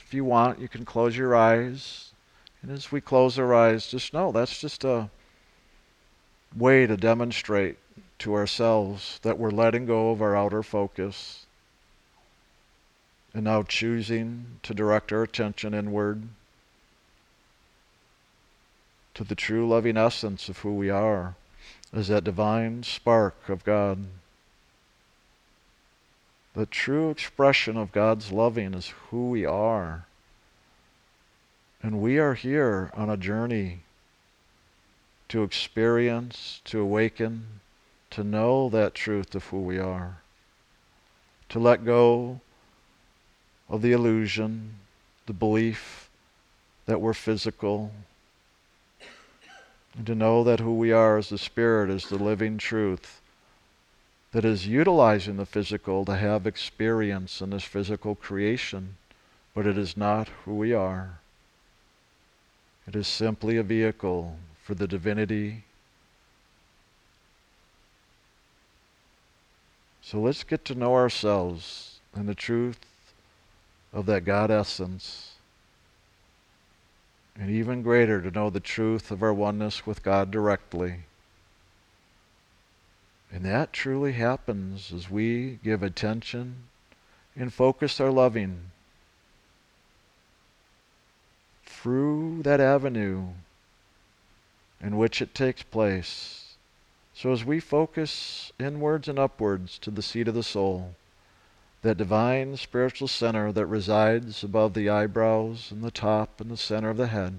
if you want, you can close your eyes. And as we close our eyes, just know that's just a way to demonstrate to ourselves that we're letting go of our outer focus and now choosing to direct our attention inward to the true loving essence of who we are as that divine spark of God. The true expression of God's loving is who we are. And we are here on a journey to experience, to awaken, to know that truth of who we are, to let go of the illusion, the belief that we're physical, and to know that who we are as the Spirit is the living truth that is utilizing the physical to have experience in this physical creation, but it is not who we are. It is simply a vehicle for the divinity. So let's get to know ourselves and the truth of that God essence. And even greater, to know the truth of our oneness with God directly. And that truly happens as we give attention and focus our loving through that avenue in which it takes place. So as we focus inwards and upwards to the seat of the soul, that divine spiritual center that resides above the eyebrows and the top and the center of the head,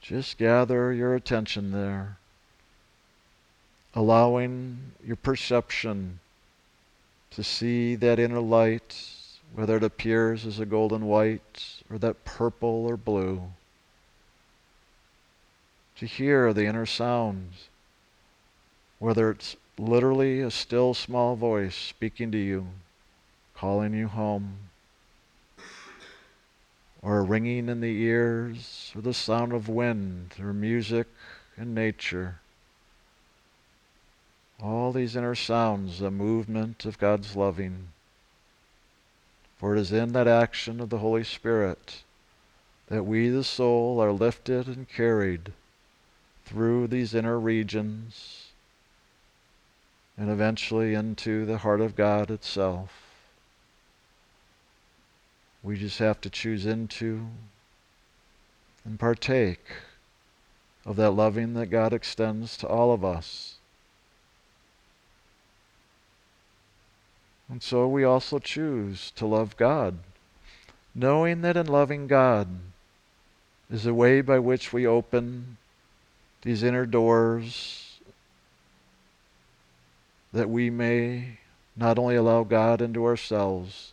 just gather your attention there, allowing your perception to see that inner light, whether it appears as a golden white or that purple or blue to hear the inner sounds, whether it's literally a still small voice speaking to you, calling you home, or a ringing in the ears, or the sound of wind, or music in nature. All these inner sounds, the movement of God's loving. For it is in that action of the Holy Spirit that we, the soul, are lifted and carried through these inner regions and eventually into the heart of God itself. We just have to choose into and partake of that loving that God extends to all of us. And so we also choose to love God, knowing that in loving God is a way by which we open these inner doors that we may not only allow God into ourselves,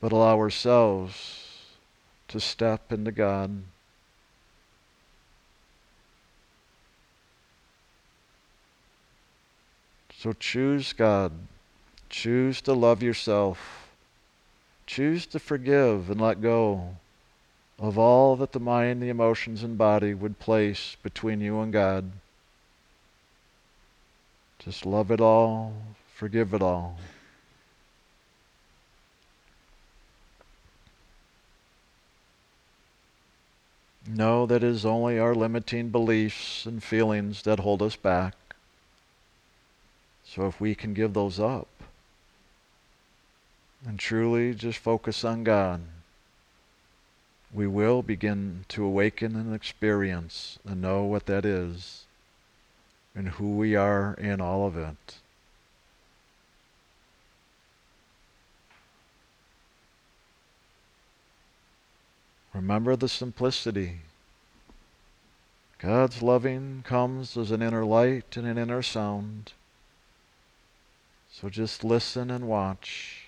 but allow ourselves to step into God. So choose God. Choose to love yourself. Choose to forgive and let go of all that the mind, the emotions, and body would place between you and God. Just love it all, forgive it all. Know that it is only our limiting beliefs and feelings that hold us back. So if we can give those up and truly just focus on God, we will begin to awaken and experience and know what that is and who we are in all of it. Remember the simplicity. God's loving comes as an inner light and an inner sound. So just listen and watch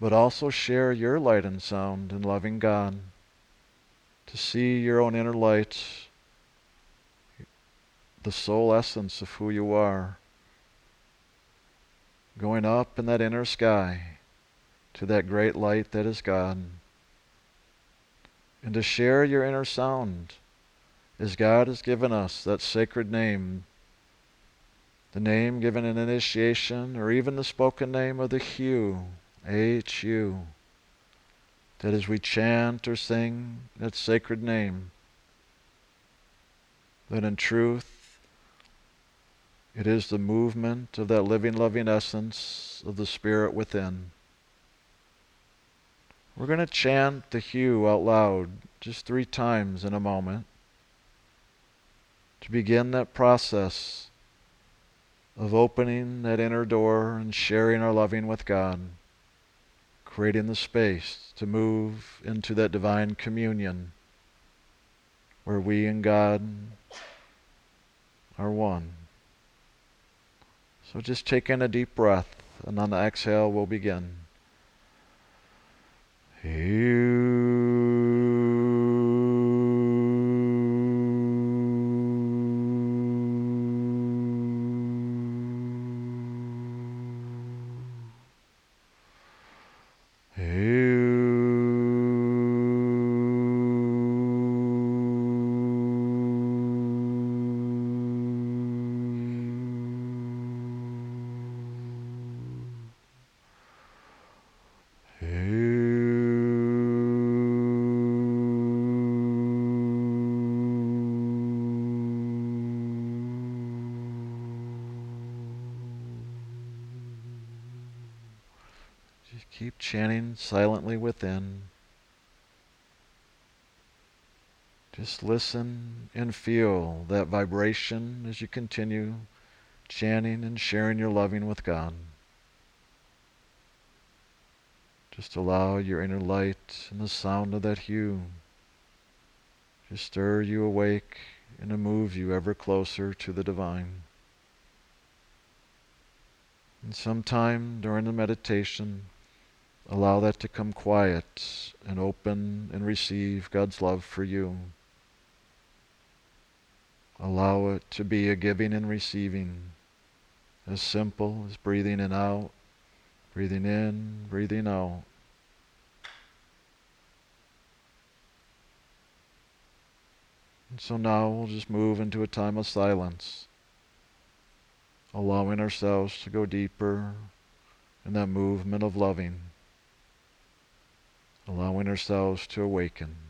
but also share your light and sound in loving God. To see your own inner light, the soul essence of who you are, going up in that inner sky to that great light that is God. And to share your inner sound as God has given us that sacred name, the name given in initiation, or even the spoken name of the HU H U, that as we chant or sing that sacred name, that in truth it is the movement of that living, loving essence of the Spirit within. We're going to chant the HU out loud just three times in a moment to begin that process of opening that inner door and sharing our loving with God, creating the space to move into that divine communion where we and God are one. So just take in a deep breath, and on the exhale, we'll begin. Keep within. Just listen and feel that vibration as you continue chanting and sharing your loving with God. Just allow your inner light and the sound of that HU to stir you awake and to move you ever closer to the divine. And sometime during the meditation, Allow that to come quiet and open and receive God's love for you. Allow it to be a giving and receiving, as simple as breathing in out, breathing in, breathing out. And so now we'll just move into a time of silence, allowing ourselves to go deeper in that movement of loving allowing ourselves to awaken.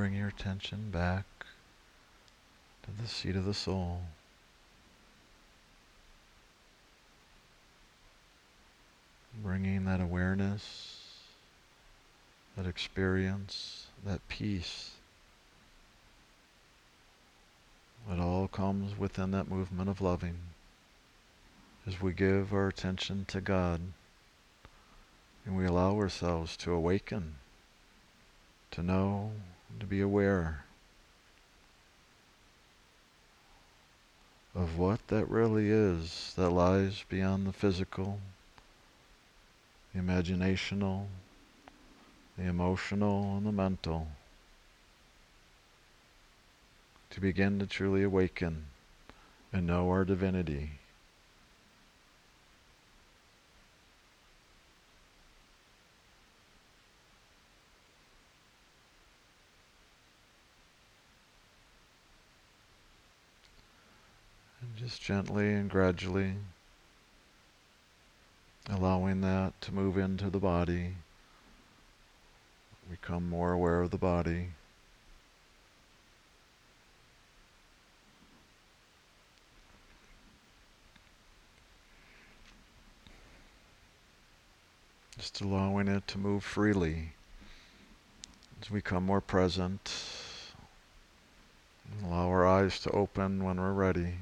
Bring your attention back to the seat of the soul. Bringing that awareness, that experience, that peace. It all comes within that movement of loving as we give our attention to God and we allow ourselves to awaken, to know, to be aware of what that really is that lies beyond the physical, the imaginational, the emotional, and the mental. To begin to truly awaken and know our divinity. just gently and gradually allowing that to move into the body, become more aware of the body. Just allowing it to move freely as we become more present. Allow our eyes to open when we're ready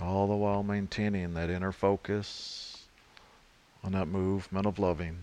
all the while maintaining that inner focus on that movement of loving.